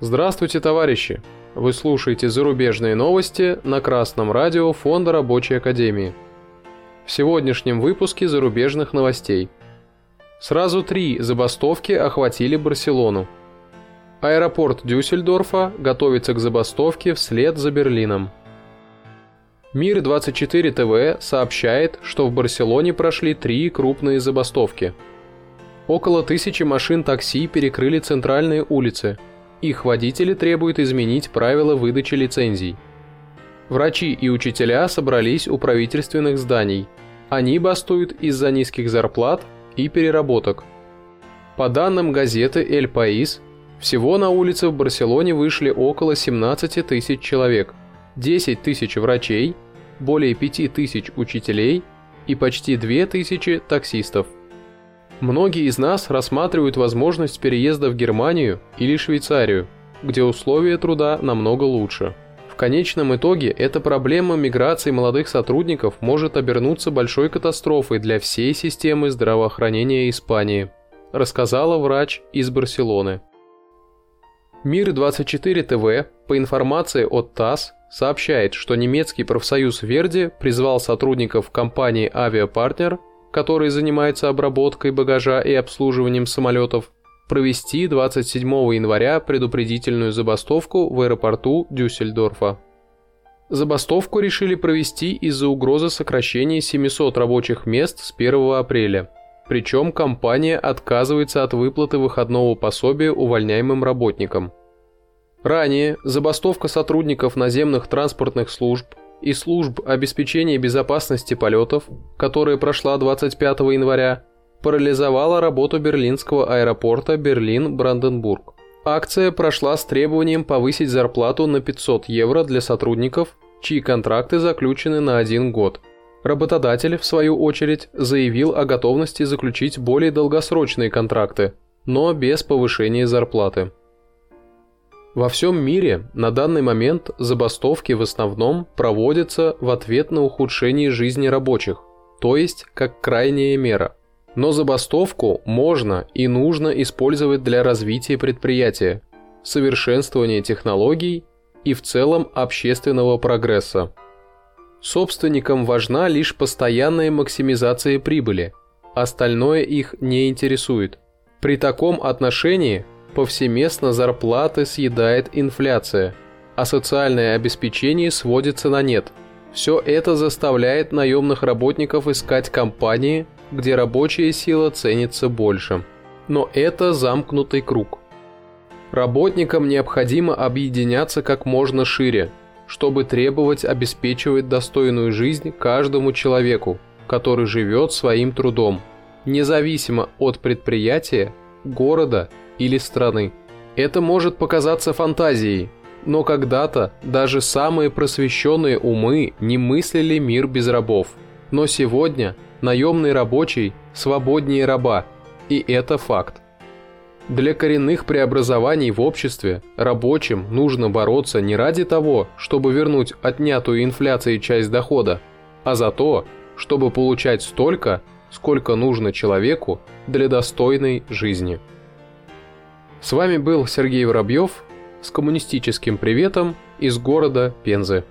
Здравствуйте, товарищи! Вы слушаете зарубежные новости на Красном радио Фонда Рабочей Академии. В сегодняшнем выпуске зарубежных новостей. Сразу три забастовки охватили Барселону. Аэропорт Дюссельдорфа готовится к забастовке вслед за Берлином. Мир 24 ТВ сообщает, что в Барселоне прошли три крупные забастовки. Около тысячи машин такси перекрыли центральные улицы – их водители требуют изменить правила выдачи лицензий. Врачи и учителя собрались у правительственных зданий. Они бастуют из-за низких зарплат и переработок. По данным газеты «Эль Паис», всего на улице в Барселоне вышли около 17 тысяч человек, 10 тысяч врачей, более 5 тысяч учителей и почти 2 тысячи таксистов. Многие из нас рассматривают возможность переезда в Германию или Швейцарию, где условия труда намного лучше. В конечном итоге эта проблема миграции молодых сотрудников может обернуться большой катастрофой для всей системы здравоохранения Испании, рассказала врач из Барселоны. Мир 24 ТВ по информации от ТАСС сообщает, что немецкий профсоюз Верди призвал сотрудников компании «Авиапартнер» который занимается обработкой багажа и обслуживанием самолетов, провести 27 января предупредительную забастовку в аэропорту Дюссельдорфа. Забастовку решили провести из-за угрозы сокращения 700 рабочих мест с 1 апреля. Причем компания отказывается от выплаты выходного пособия увольняемым работникам. Ранее забастовка сотрудников наземных транспортных служб и служб обеспечения безопасности полетов, которая прошла 25 января, парализовала работу берлинского аэропорта Берлин-Бранденбург. Акция прошла с требованием повысить зарплату на 500 евро для сотрудников, чьи контракты заключены на один год. Работодатель, в свою очередь, заявил о готовности заключить более долгосрочные контракты, но без повышения зарплаты. Во всем мире на данный момент забастовки в основном проводятся в ответ на ухудшение жизни рабочих, то есть как крайняя мера. Но забастовку можно и нужно использовать для развития предприятия, совершенствования технологий и в целом общественного прогресса. Собственникам важна лишь постоянная максимизация прибыли, остальное их не интересует. При таком отношении – повсеместно зарплаты съедает инфляция, а социальное обеспечение сводится на нет. Все это заставляет наемных работников искать компании, где рабочая сила ценится больше. Но это замкнутый круг. Работникам необходимо объединяться как можно шире, чтобы требовать обеспечивать достойную жизнь каждому человеку, который живет своим трудом, независимо от предприятия, города или страны. Это может показаться фантазией, но когда-то даже самые просвещенные умы не мыслили мир без рабов. Но сегодня наемный рабочий свободнее раба, и это факт. Для коренных преобразований в обществе рабочим нужно бороться не ради того, чтобы вернуть отнятую инфляцией часть дохода, а за то, чтобы получать столько, сколько нужно человеку для достойной жизни. С вами был Сергей Воробьев с коммунистическим приветом из города Пензы.